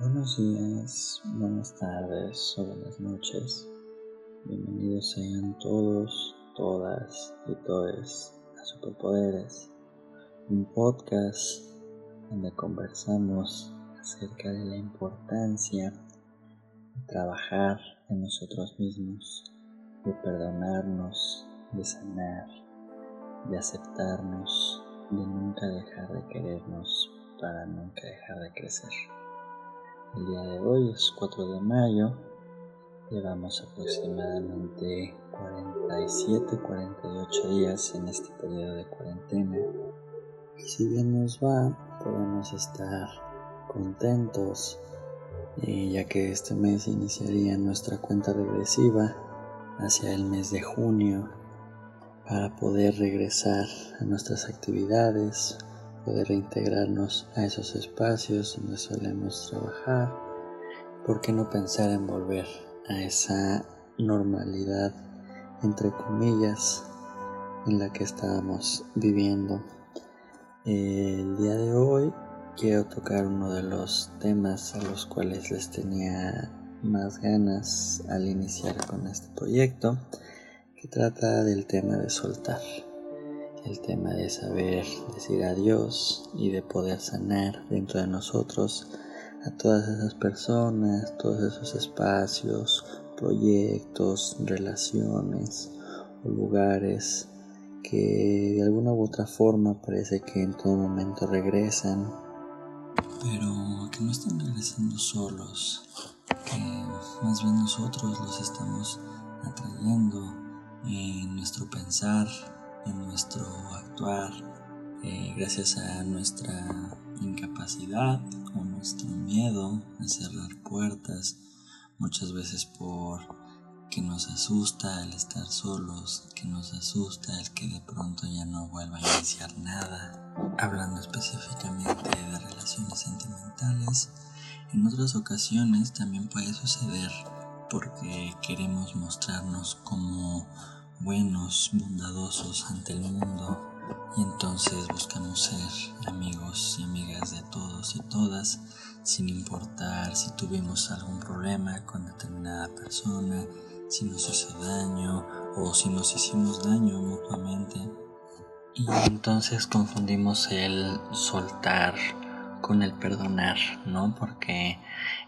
Buenos días, buenas tardes o buenas noches. Bienvenidos sean todos, todas y todes a Superpoderes, un podcast donde conversamos acerca de la importancia de trabajar en nosotros mismos, de perdonarnos, de sanar, de aceptarnos, de nunca dejar de querernos para nunca dejar de crecer. El día de hoy es 4 de mayo, llevamos aproximadamente 47-48 días en este periodo de cuarentena. Si bien nos va, podemos estar contentos, eh, ya que este mes iniciaría nuestra cuenta regresiva hacia el mes de junio para poder regresar a nuestras actividades, poder reintegrarnos a esos espacios donde solemos trabajar. ¿Por qué no pensar en volver a esa normalidad, entre comillas, en la que estábamos viviendo? El día de hoy quiero tocar uno de los temas a los cuales les tenía más ganas al iniciar con este proyecto, que trata del tema de soltar el tema de saber decir adiós y de poder sanar dentro de nosotros a todas esas personas, todos esos espacios, proyectos, relaciones o lugares que de alguna u otra forma parece que en todo momento regresan, pero que no están regresando solos, que más bien nosotros los estamos atrayendo en nuestro pensar, nuestro actuar, eh, gracias a nuestra incapacidad o nuestro miedo a cerrar puertas, muchas veces por que nos asusta el estar solos, que nos asusta el que de pronto ya no vuelva a iniciar nada, hablando específicamente de relaciones sentimentales. En otras ocasiones también puede suceder porque queremos mostrarnos como buenos, bondadosos ante el mundo y entonces buscamos ser amigos y amigas de todos y todas sin importar si tuvimos algún problema con determinada persona, si nos hizo daño o si nos hicimos daño mutuamente. Y entonces confundimos el soltar con el perdonar, ¿no? Porque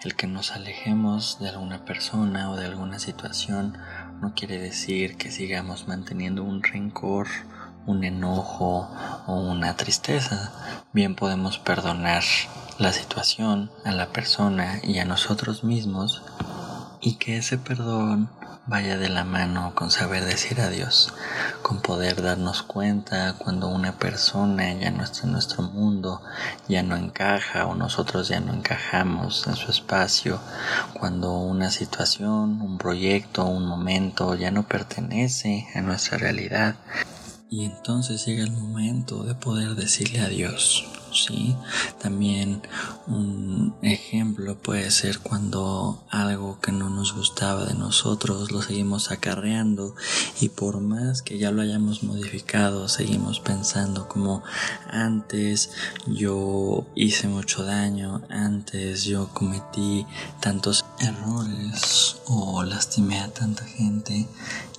el que nos alejemos de alguna persona o de alguna situación no quiere decir que sigamos manteniendo un rencor, un enojo o una tristeza. Bien podemos perdonar la situación, a la persona y a nosotros mismos y que ese perdón vaya de la mano con saber decir adiós, con poder darnos cuenta cuando una persona ya no está en nuestro mundo, ya no encaja o nosotros ya no encajamos en su espacio, cuando una situación, un proyecto, un momento ya no pertenece a nuestra realidad. Y entonces llega el momento de poder decirle adiós. ¿Sí? También un ejemplo puede ser cuando algo que no nos gustaba de nosotros lo seguimos acarreando y por más que ya lo hayamos modificado, seguimos pensando como antes yo hice mucho daño, antes yo cometí tantos errores o lastimé a tanta gente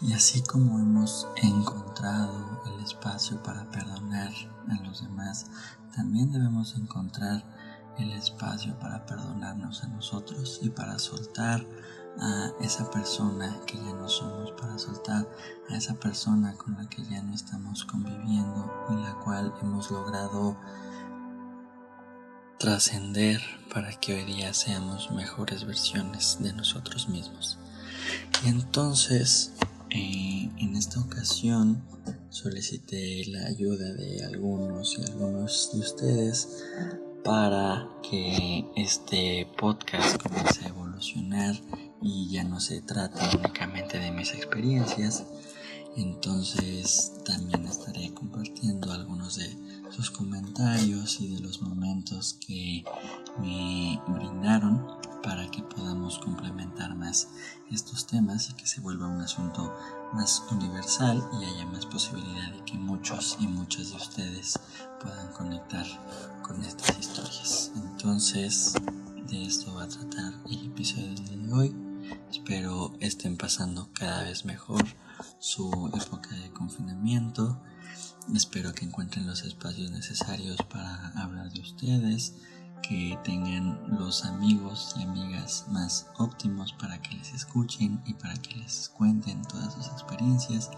y así como hemos encontrado el espacio para perdonar a los demás, también debemos encontrar el espacio para perdonarnos a nosotros y para soltar a esa persona que ya no somos, para soltar a esa persona con la que ya no estamos conviviendo y la cual hemos logrado trascender para que hoy día seamos mejores versiones de nosotros mismos. Y entonces, eh, en esta ocasión, solicité la ayuda de algunos y algunos de ustedes para que este podcast comience a evolucionar y ya no se trate únicamente de mis experiencias. Entonces también estaré compartiendo algunos de sus comentarios y de los momentos que me brindaron para que podamos complementar más estos temas y que se vuelva un asunto más universal y haya más posibilidad de que muchos y muchas de ustedes puedan conectar con estas historias. Entonces, de esto va a tratar el episodio de hoy. Espero estén pasando cada vez mejor su época de confinamiento. Espero que encuentren los espacios necesarios para hablar de ustedes, que tengan los amigos y amigas más óptimos para que les escuchen y para que les cuenten todas sus experiencias.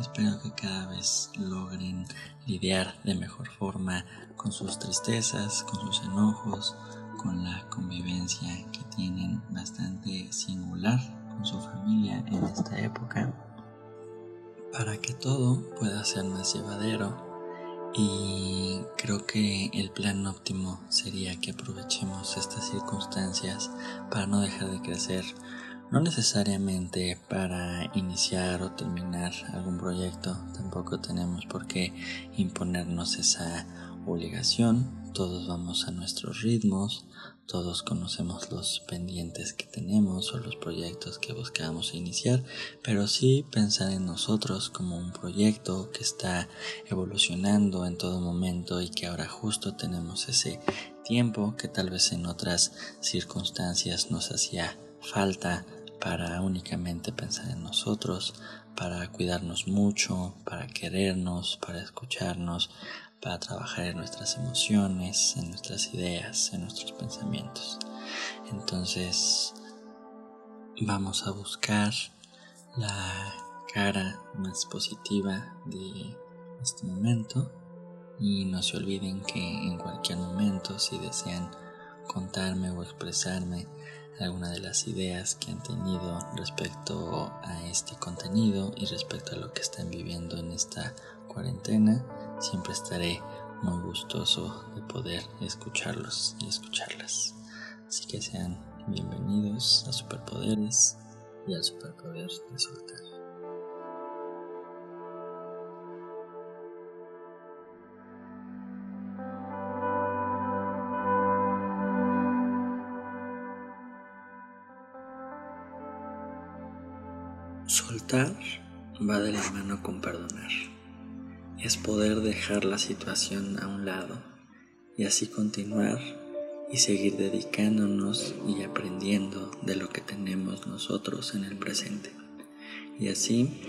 Espero que cada vez logren lidiar de mejor forma con sus tristezas, con sus enojos, con la convivencia que tienen bastante singular con su familia en esta época, para que todo pueda ser más llevadero y creo que el plan óptimo sería que aprovechemos estas circunstancias para no dejar de crecer, no necesariamente para iniciar o terminar algún proyecto, tampoco tenemos por qué imponernos esa obligación, todos vamos a nuestros ritmos, todos conocemos los pendientes que tenemos o los proyectos que buscamos iniciar, pero sí pensar en nosotros como un proyecto que está evolucionando en todo momento y que ahora justo tenemos ese tiempo que tal vez en otras circunstancias nos hacía falta para únicamente pensar en nosotros, para cuidarnos mucho, para querernos, para escucharnos, para trabajar en nuestras emociones, en nuestras ideas, en nuestros pensamientos. Entonces vamos a buscar la cara más positiva de este momento y no se olviden que en cualquier momento si desean contarme o expresarme alguna de las ideas que han tenido respecto a este contenido y respecto a lo que están viviendo en esta cuarentena, siempre estaré muy gustoso de poder escucharlos y escucharlas. Así que sean bienvenidos a Superpoderes y al superpoder de soltar. Soltar va de la mano con perdonar es poder dejar la situación a un lado y así continuar y seguir dedicándonos y aprendiendo de lo que tenemos nosotros en el presente. Y así,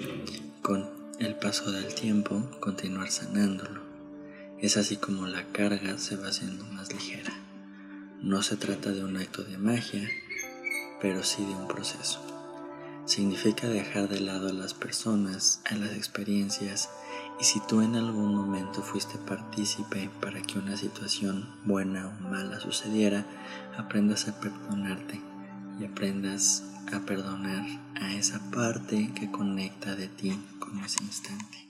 con el paso del tiempo, continuar sanándolo. Es así como la carga se va haciendo más ligera. No se trata de un acto de magia, pero sí de un proceso. Significa dejar de lado a las personas, a las experiencias y si tú en algún momento fuiste partícipe para que una situación buena o mala sucediera, aprendas a perdonarte y aprendas a perdonar a esa parte que conecta de ti con ese instante.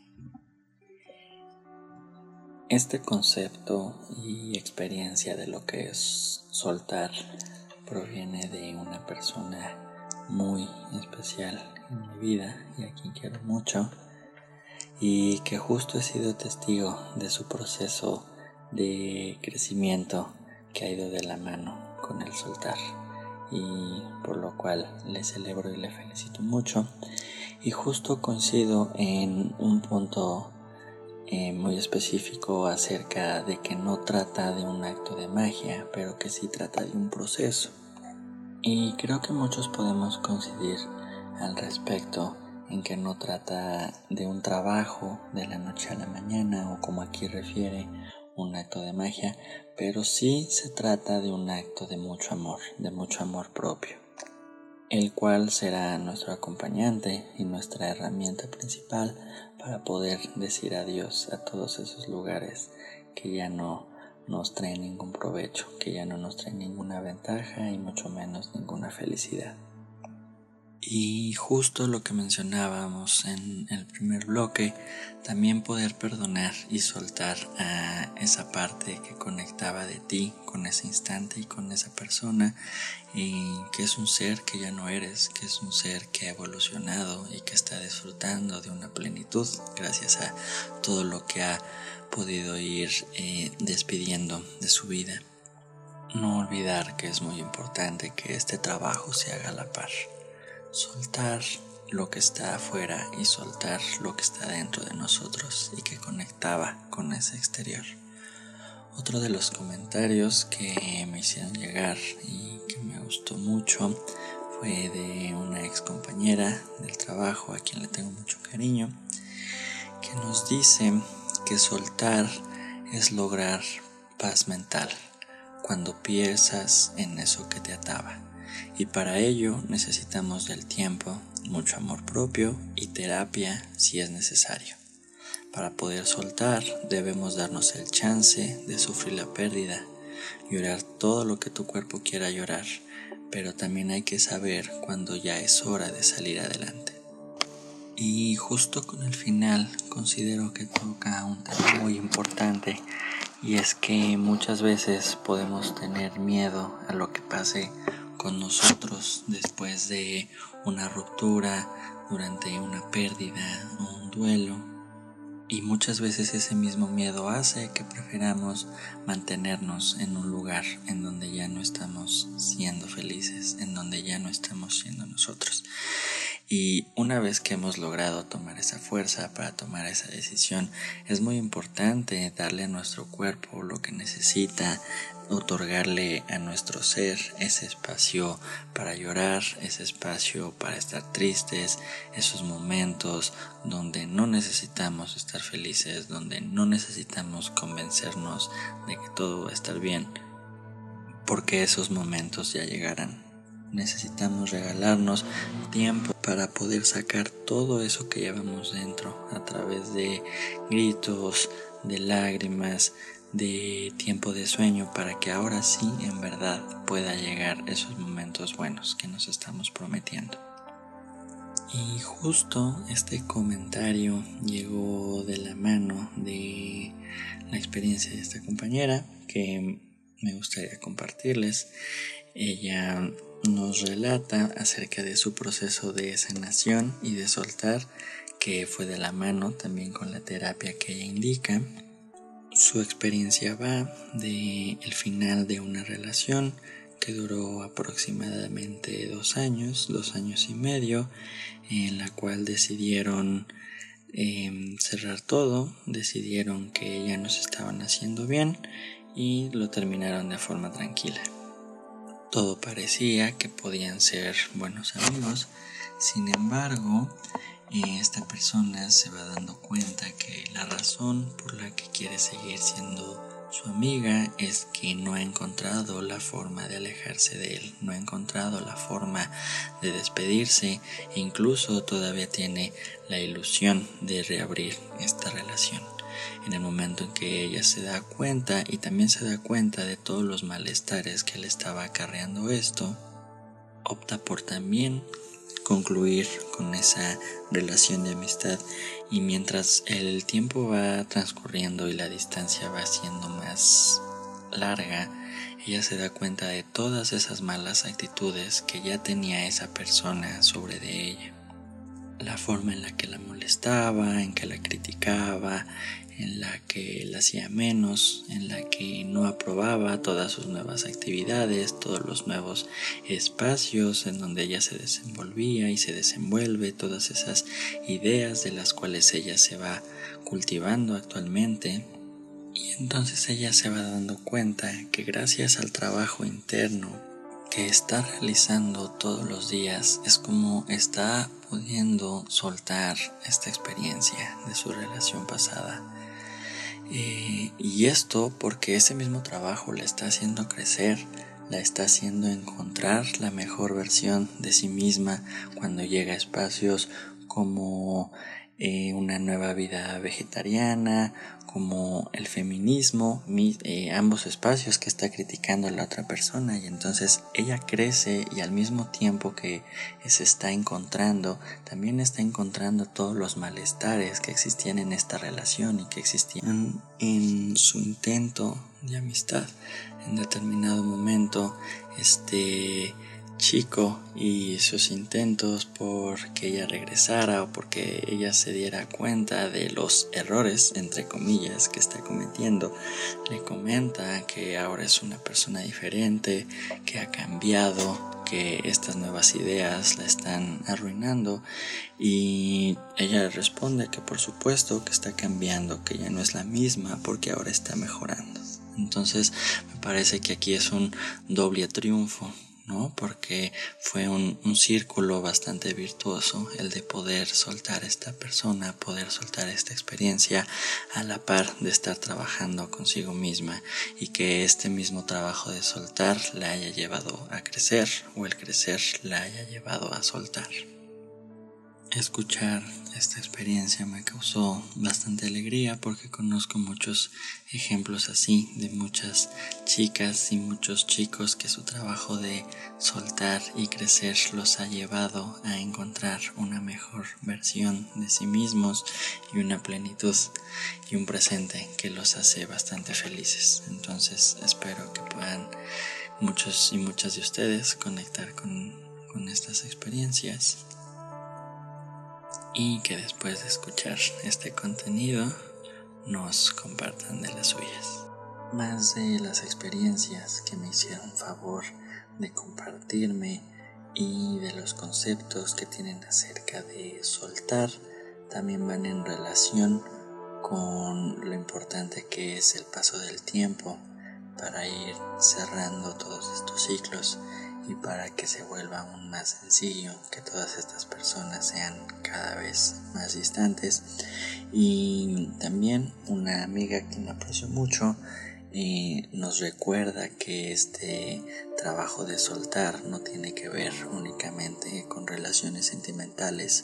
Este concepto y experiencia de lo que es soltar proviene de una persona muy especial en mi vida y a quien quiero mucho y que justo he sido testigo de su proceso de crecimiento que ha ido de la mano con el soltar y por lo cual le celebro y le felicito mucho. Y justo coincido en un punto eh, muy específico acerca de que no trata de un acto de magia pero que sí trata de un proceso. Y creo que muchos podemos coincidir al respecto en que no trata de un trabajo de la noche a la mañana o como aquí refiere un acto de magia, pero sí se trata de un acto de mucho amor, de mucho amor propio, el cual será nuestro acompañante y nuestra herramienta principal para poder decir adiós a todos esos lugares que ya no nos traen ningún provecho, que ya no nos traen ninguna ventaja y mucho menos ninguna felicidad. Y justo lo que mencionábamos en el primer bloque, también poder perdonar y soltar a esa parte que conectaba de ti con ese instante y con esa persona, y que es un ser que ya no eres, que es un ser que ha evolucionado y que está disfrutando de una plenitud gracias a todo lo que ha podido ir eh, despidiendo de su vida. No olvidar que es muy importante que este trabajo se haga a la par soltar lo que está afuera y soltar lo que está dentro de nosotros y que conectaba con ese exterior. Otro de los comentarios que me hicieron llegar y que me gustó mucho fue de una ex compañera del trabajo a quien le tengo mucho cariño, que nos dice que soltar es lograr paz mental cuando piensas en eso que te ataba. Y para ello necesitamos del tiempo, mucho amor propio y terapia si es necesario. Para poder soltar debemos darnos el chance de sufrir la pérdida, llorar todo lo que tu cuerpo quiera llorar, pero también hay que saber cuando ya es hora de salir adelante. Y justo con el final considero que toca un tema muy importante y es que muchas veces podemos tener miedo a lo que pase con nosotros después de una ruptura, durante una pérdida o un duelo y muchas veces ese mismo miedo hace que prefiramos mantenernos en un lugar en donde ya no estamos siendo felices, en donde ya no estamos siendo nosotros. Y una vez que hemos logrado tomar esa fuerza para tomar esa decisión, es muy importante darle a nuestro cuerpo lo que necesita, otorgarle a nuestro ser ese espacio para llorar, ese espacio para estar tristes, esos momentos donde no necesitamos estar felices, donde no necesitamos convencernos de que todo va a estar bien, porque esos momentos ya llegarán necesitamos regalarnos tiempo para poder sacar todo eso que llevamos dentro a través de gritos, de lágrimas, de tiempo de sueño para que ahora sí en verdad pueda llegar esos momentos buenos que nos estamos prometiendo. Y justo este comentario llegó de la mano de la experiencia de esta compañera que me gustaría compartirles. Ella nos relata acerca de su proceso de sanación y de soltar, que fue de la mano también con la terapia que ella indica. Su experiencia va de el final de una relación que duró aproximadamente dos años, dos años y medio, en la cual decidieron em, cerrar todo, decidieron que ya nos estaban haciendo bien y lo terminaron de forma tranquila. Todo parecía que podían ser buenos amigos, sin embargo, esta persona se va dando cuenta que la razón por la que quiere seguir siendo su amiga es que no ha encontrado la forma de alejarse de él, no ha encontrado la forma de despedirse e incluso todavía tiene la ilusión de reabrir esta relación en el momento en que ella se da cuenta y también se da cuenta de todos los malestares que le estaba acarreando esto, opta por también concluir con esa relación de amistad y mientras el tiempo va transcurriendo y la distancia va siendo más larga, ella se da cuenta de todas esas malas actitudes que ya tenía esa persona sobre de ella. La forma en la que la molestaba, en que la criticaba, en la que la hacía menos, en la que no aprobaba todas sus nuevas actividades, todos los nuevos espacios en donde ella se desenvolvía y se desenvuelve, todas esas ideas de las cuales ella se va cultivando actualmente. Y entonces ella se va dando cuenta que gracias al trabajo interno que está realizando todos los días es como está pudiendo soltar esta experiencia de su relación pasada eh, y esto porque ese mismo trabajo la está haciendo crecer, la está haciendo encontrar la mejor versión de sí misma cuando llega a espacios como eh, una nueva vida vegetariana, como el feminismo, eh, ambos espacios que está criticando a la otra persona y entonces ella crece y al mismo tiempo que se está encontrando, también está encontrando todos los malestares que existían en esta relación y que existían en su intento de amistad. En determinado momento, este chico y sus intentos por que ella regresara o porque ella se diera cuenta de los errores, entre comillas, que está cometiendo, le comenta que ahora es una persona diferente, que ha cambiado, que estas nuevas ideas la están arruinando y ella responde que por supuesto que está cambiando, que ya no es la misma porque ahora está mejorando. Entonces me parece que aquí es un doble triunfo, ¿no? Porque fue un, un, círculo bastante virtuoso el de poder soltar esta persona, poder soltar esta experiencia a la par de estar trabajando consigo misma y que este mismo trabajo de soltar la haya llevado a crecer o el crecer la haya llevado a soltar. Escuchar esta experiencia me causó bastante alegría porque conozco muchos ejemplos así de muchas chicas y muchos chicos que su trabajo de soltar y crecer los ha llevado a encontrar una mejor versión de sí mismos y una plenitud y un presente que los hace bastante felices. Entonces espero que puedan muchos y muchas de ustedes conectar con, con estas experiencias y que después de escuchar este contenido nos compartan de las suyas. Más de las experiencias que me hicieron favor de compartirme y de los conceptos que tienen acerca de soltar también van en relación con lo importante que es el paso del tiempo para ir cerrando todos estos ciclos y para que se vuelva aún más sencillo que todas estas personas sean cada vez más distantes. Y también una amiga que me aprecio mucho eh, nos recuerda que este trabajo de soltar no tiene que ver únicamente con relaciones sentimentales,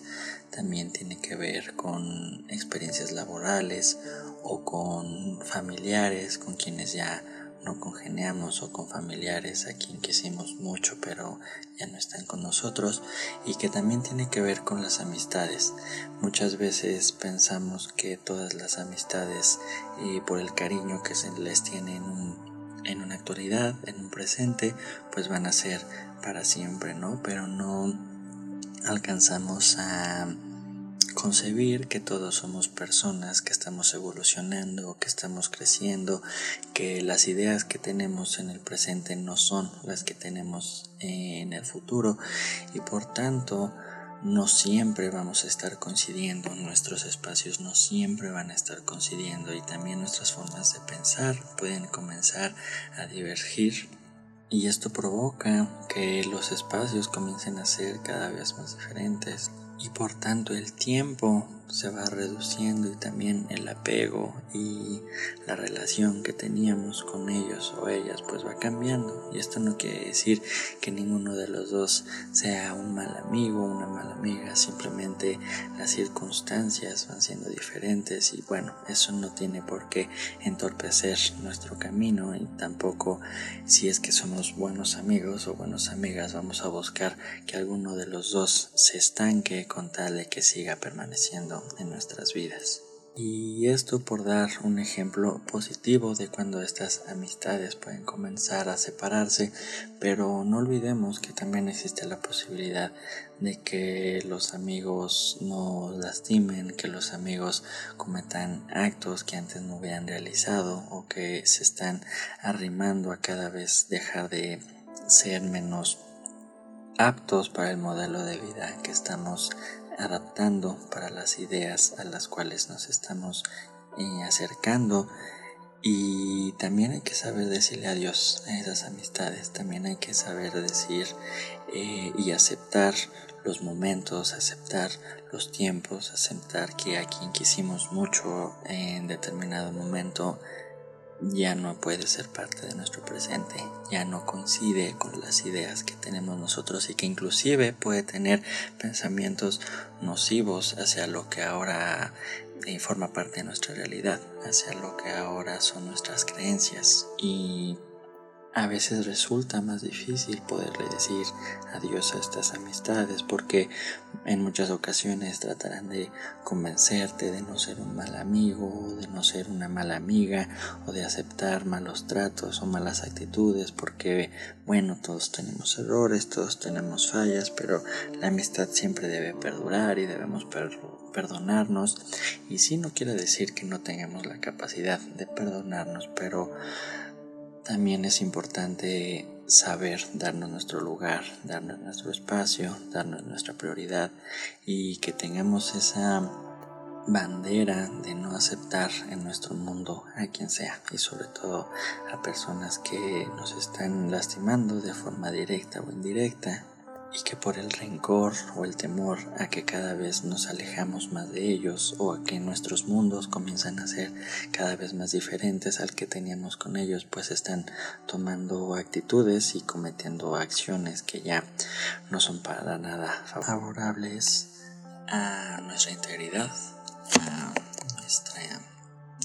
también tiene que ver con experiencias laborales o con familiares con quienes ya no congeniamos o con familiares a quien quisimos mucho pero ya no están con nosotros y que también tiene que ver con las amistades. Muchas veces pensamos que todas las amistades y por el cariño que se les tiene en, en una actualidad, en un presente, pues van a ser para siempre, ¿no? Pero no alcanzamos a concebir que todos somos personas, que estamos evolucionando, que estamos creciendo, que las ideas que tenemos en el presente no son las que tenemos en el futuro y por tanto no siempre vamos a estar coincidiendo, nuestros espacios no siempre van a estar coincidiendo y también nuestras formas de pensar pueden comenzar a divergir y esto provoca que los espacios comiencen a ser cada vez más diferentes y por tanto el tiempo se va reduciendo y también el apego y la relación que teníamos con ellos o ellas pues va cambiando. Y esto no quiere decir que ninguno de los dos sea un mal amigo o una mala amiga simplemente las circunstancias van siendo diferentes y bueno eso no tiene por qué entorpecer nuestro camino y tampoco si es que somos buenos amigos o buenas amigas vamos a buscar que alguno de los dos se estanque con tal de que siga permaneciendo en nuestras vidas. Y esto por dar un ejemplo positivo de cuando estas amistades pueden comenzar a separarse, pero no olvidemos que también existe la posibilidad de que los amigos nos lastimen, que los amigos cometan actos que antes no hubieran realizado o que se están arrimando a cada vez dejar de ser menos aptos para el modelo de vida que estamos adaptando para las ideas a las cuales nos estamos eh, acercando. Y también hay que saber decirle adiós a esas amistades, también hay que saber decir eh, y aceptar los momentos, aceptar los tiempos, aceptar que a quien quisimos mucho en determinado momento ya no puede ser parte de nuestro presente, ya no coincide con las ideas que tenemos nosotros y que inclusive puede tener pensamientos nocivos hacia lo que ahora eh, forma parte de nuestra realidad, hacia lo que ahora son nuestras creencias. Y a veces resulta más difícil poderle decir adiós a estas amistades porque en muchas ocasiones tratarán de convencerte de no ser un mal amigo, de no ser una mala amiga o de aceptar malos tratos o malas actitudes porque bueno, todos tenemos errores, todos tenemos fallas, pero la amistad siempre debe perdurar y debemos perdonarnos. Y sí no quiere decir que no tengamos la capacidad de perdonarnos, pero también es importante saber darnos nuestro lugar, darnos nuestro espacio, darnos nuestra prioridad y que tengamos esa bandera de no aceptar en nuestro mundo a quien sea y sobre todo a personas que nos están lastimando de forma directa o indirecta y que por el rencor o el temor a que cada vez nos alejamos más de ellos o a que nuestros mundos comienzan a ser cada vez más diferentes al que teníamos con ellos, pues están tomando actitudes y cometiendo acciones que ya no son para nada favorables a nuestra integridad, a nuestra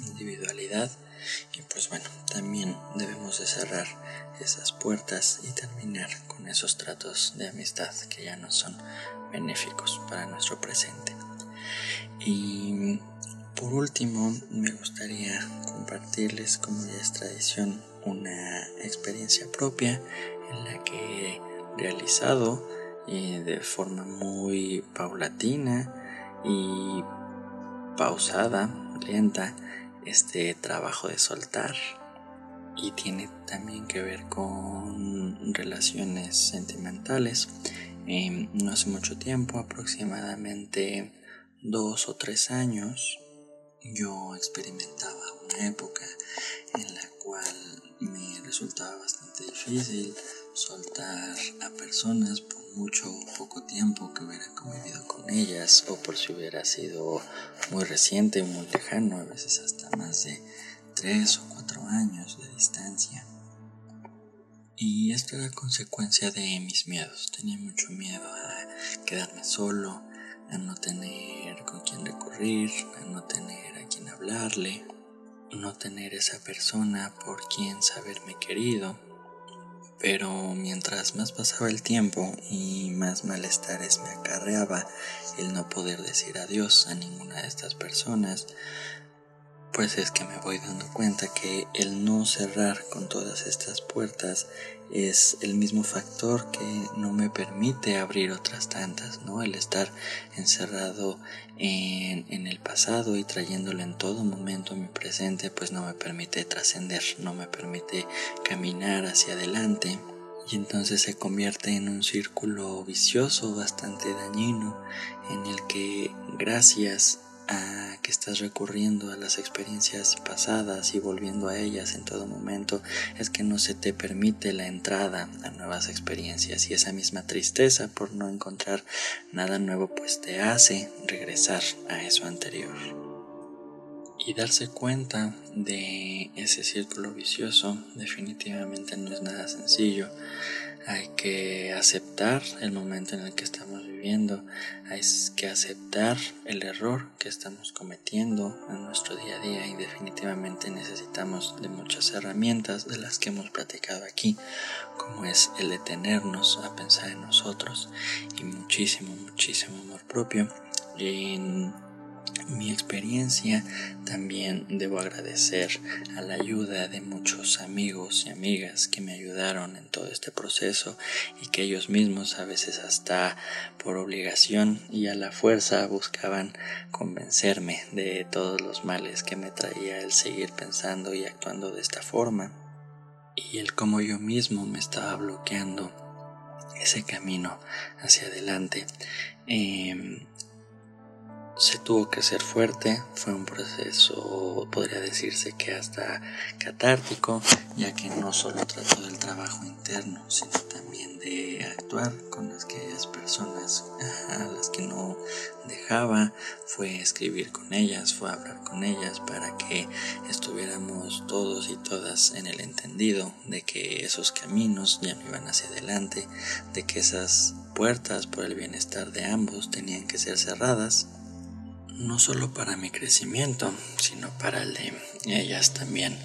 individualidad. Y pues bueno, también debemos de cerrar esas puertas y terminar con esos tratos de amistad que ya no son benéficos para nuestro presente. Y por último, me gustaría compartirles, como ya es tradición, una experiencia propia en la que he realizado eh, de forma muy paulatina y pausada, lenta, este trabajo de soltar y tiene también que ver con relaciones sentimentales. Em, no hace mucho tiempo, aproximadamente dos o tres años, yo experimentaba una época en la cual me resultaba bastante difícil soltar a personas por mucho o poco tiempo que hubiera convivido con ellas o por si hubiera sido muy reciente, muy lejano, a veces hasta más de tres o cuatro años de distancia. Y esto era consecuencia de mis miedos. Tenía mucho miedo a quedarme solo, a no tener con quién recurrir, a no tener a quien hablarle, no tener esa persona por quien saberme querido. Pero mientras más pasaba el tiempo y más malestares me acarreaba el no poder decir adiós a ninguna de estas personas, pues es que me voy dando cuenta que el no cerrar con todas estas puertas es el mismo factor que no me permite abrir otras tantas, ¿no? El estar encerrado en, el pasado y trayéndolo en todo momento a mi presente, pues no me permite trascender, no me permite caminar hacia adelante. Y entonces se convierte en un círculo vicioso bastante dañino en el que gracias que estás recurriendo a las experiencias pasadas y volviendo a ellas en todo momento es que no se te permite la entrada a nuevas experiencias y esa misma tristeza por no encontrar nada nuevo pues te hace regresar a eso anterior. Y darse cuenta de ese círculo vicioso definitivamente no es nada sencillo hay que aceptar el momento en el que estamos viviendo, hay que aceptar el error que estamos cometiendo en nuestro día a día y definitivamente necesitamos de muchas herramientas de las que hemos platicado aquí, como es el detenernos a pensar en nosotros y muchísimo, muchísimo amor propio. Mi experiencia, también debo agradecer a la ayuda de muchos amigos y amigas que me ayudaron en todo este proceso y que ellos mismos a veces hasta por obligación y a la fuerza buscaban convencerme de todos los males que me traía el seguir pensando y actuando de esta forma y el cómo yo mismo me estaba bloqueando ese camino hacia adelante. Em, se tuvo que ser fuerte, fue un proceso, podría decirse que hasta catártico, ya que no solo trató del trabajo interno, sino también de actuar con aquellas personas a las que no dejaba, fue escribir con ellas, fue hablar con ellas para que estuviéramos todos y todas en el entendido de que esos caminos ya no iban hacia adelante, de que esas puertas por el bienestar de ambos tenían que ser cerradas no solo para mi crecimiento, sino para el de ellas también.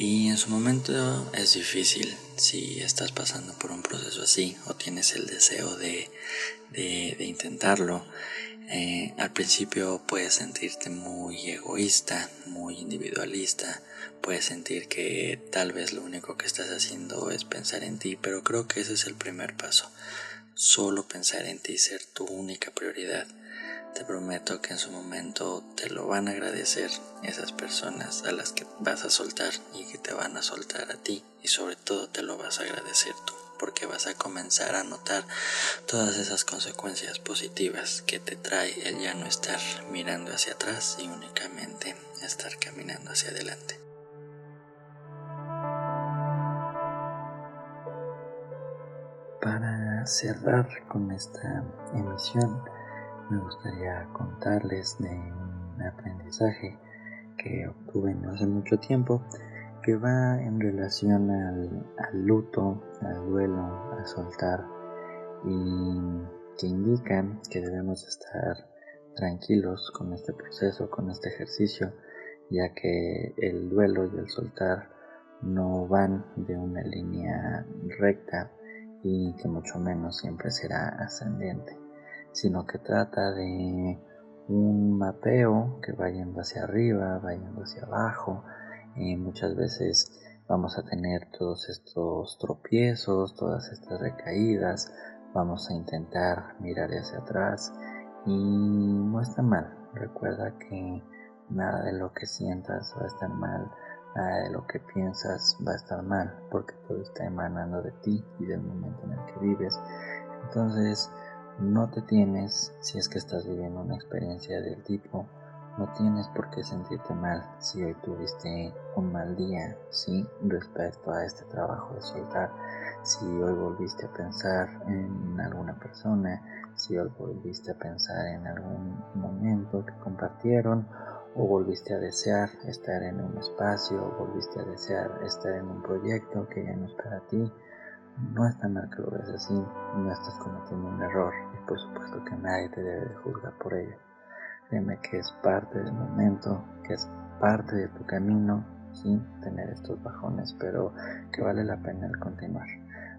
Y en su momento es difícil si estás pasando por un proceso así o tienes el deseo de, intentarlo. Eh, al principio puedes sentirte muy egoísta, muy individualista, puedes sentir que tal vez lo único que estás haciendo es pensar en ti, pero creo que ese es el primer paso. Solo pensar en ti, ser tu única prioridad. Te prometo que en su momento te lo van a agradecer esas personas a las que vas a soltar y que te van a soltar a ti y sobre todo te lo vas a agradecer tú porque vas a comenzar a notar todas esas consecuencias positivas que te trae el ya no estar mirando hacia atrás y únicamente estar caminando hacia adelante. Para cerrar con esta emisión, me gustaría contarles de un aprendizaje que obtuve no hace mucho tiempo que va en relación al, luto, al duelo, a soltar y que indican que debemos estar tranquilos con este proceso, con este ejercicio, ya que el duelo y el soltar no van de una línea recta y que mucho menos siempre será ascendente, sino que trata de un mapeo que va yendo hacia arriba, va yendo hacia abajo, y muchas veces vamos a tener todos estos tropiezos, todas estas recaídas, vamos a intentar mirar hacia atrás y no está mal. Recuerda que nada de lo que sientas va a estar mal, nada de lo que piensas va a estar mal, porque todo está emanando de ti y del momento en el que vives. Entonces, no te tienes si es que estás viviendo una experiencia del tipo no tienes por qué sentirte mal si hoy tuviste un mal día, ¿sí? Respecto a este trabajo de soltar. Si hoy volviste a pensar en alguna persona, si hoy volviste a pensar en algún momento que compartieron, o volviste a desear estar en un espacio, volviste a desear estar en un proyecto que ya no es para ti, no está mal que lo veas así, no estás cometiendo un error y por supuesto que nadie te debe de juzgar por ello. Créeme que es parte del momento, que es parte de tu camino, sin tener estos bajones, pero que vale la pena el continuar.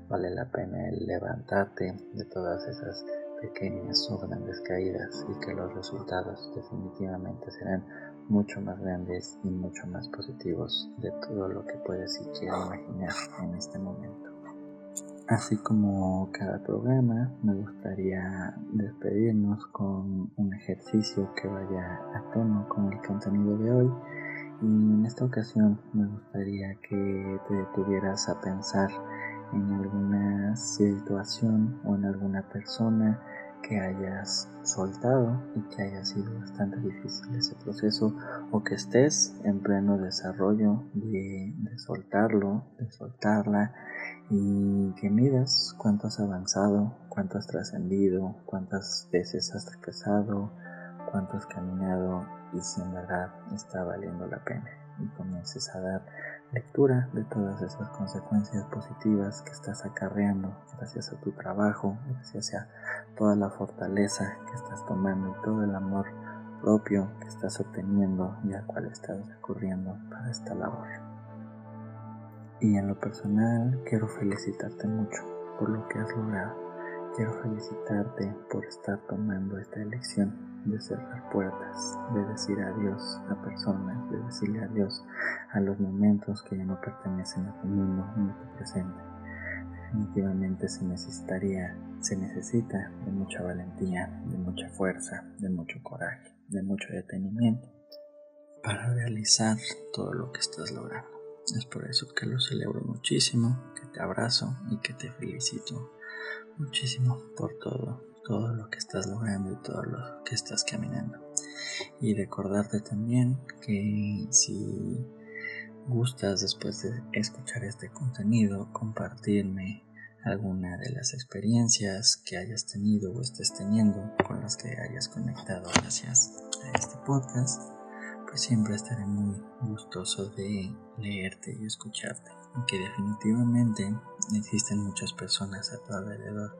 Vale la pena el levantarte de todas esas pequeñas o grandes caídas y que los resultados definitivamente serán mucho más grandes y mucho más positivos de todo lo que puedes siquiera imaginar en este momento. Así como cada programa, me gustaría despedirnos con un ejercicio que vaya a tono con el contenido de hoy. Y en esta ocasión me gustaría que te detuvieras a pensar en alguna situación o en alguna persona que hayas soltado y que haya sido bastante difícil ese proceso o que estés en pleno desarrollo de, soltarlo, de soltarla y que midas cuánto has avanzado, cuánto has trascendido, cuántas veces has tropezado, cuánto has caminado y si en verdad está valiendo la pena y comiences a dar lectura de todas esas consecuencias positivas que estás acarreando gracias a tu trabajo, gracias a toda la fortaleza que estás tomando y todo el amor propio que estás obteniendo y al cual estás recurriendo para esta labor. Y en lo personal quiero felicitarte mucho por lo que has logrado. Quiero felicitarte por estar tomando esta elección de cerrar puertas, de decir adiós a personas, de decirle adiós a los momentos que ya no pertenecen a tu mundo ni a tu presente. Definitivamente se necesitaría, se necesita de mucha valentía, de mucha fuerza, de mucho coraje, de mucho detenimiento para realizar todo lo que estás logrando. Es por eso que lo celebro muchísimo, que te abrazo y que te felicito muchísimo por todo, todo lo que estás logrando y todo lo que estás caminando. Y recordarte también que si gustas después de escuchar este contenido, compartirme alguna de las experiencias que hayas tenido o estés teniendo con las que hayas conectado gracias a este podcast pues siempre estaré muy gustoso de leerte y escucharte. Que definitivamente existen muchas personas a tu alrededor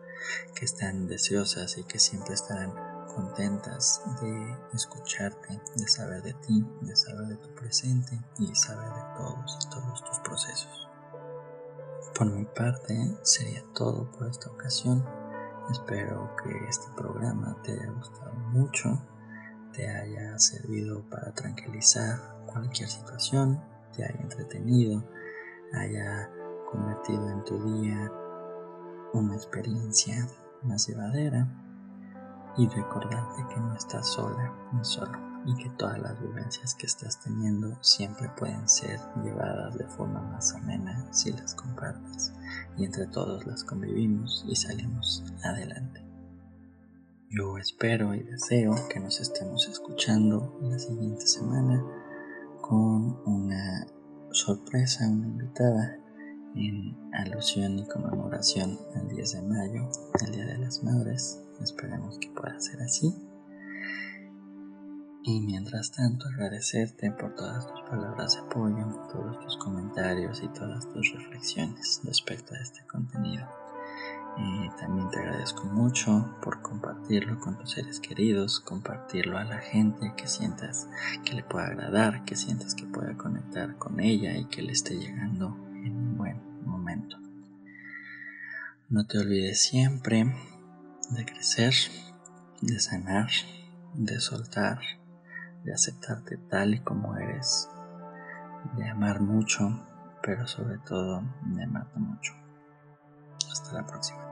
que están deseosas y que siempre estarán contentas de escucharte, de saber de ti, de saber de tu presente y saber de todos y todos tus procesos. Por mi parte sería todo por esta ocasión. Espero que este programa te haya gustado mucho te haya servido para tranquilizar cualquier situación, te haya entretenido, haya convertido en tu día una experiencia más llevadera y recordarte que no estás sola ni solo. y que todas las vivencias que estás teniendo siempre pueden ser llevadas de forma más amena si las compartes y entre todos las convivimos y salimos adelante. Yo espero y deseo que nos estemos escuchando la siguiente semana con una sorpresa, una invitada en alusión y conmemoración al 10 de mayo, el Día de las Madres. Esperemos que pueda ser así. Y mientras tanto agradecerte por todas tus palabras de apoyo, todos tus comentarios y todas tus reflexiones respecto a este contenido. También te agradezco mucho por compartirlo con tus seres queridos, compartirlo a la gente que sientas que le pueda agradar, que sientas que pueda conectar con ella y que le esté llegando en un buen momento. No te olvides siempre de crecer, de sanar, de soltar de aceptarte tal y como eres, de amar mucho, pero sobre todo de amarte mucho. Hasta la próxima.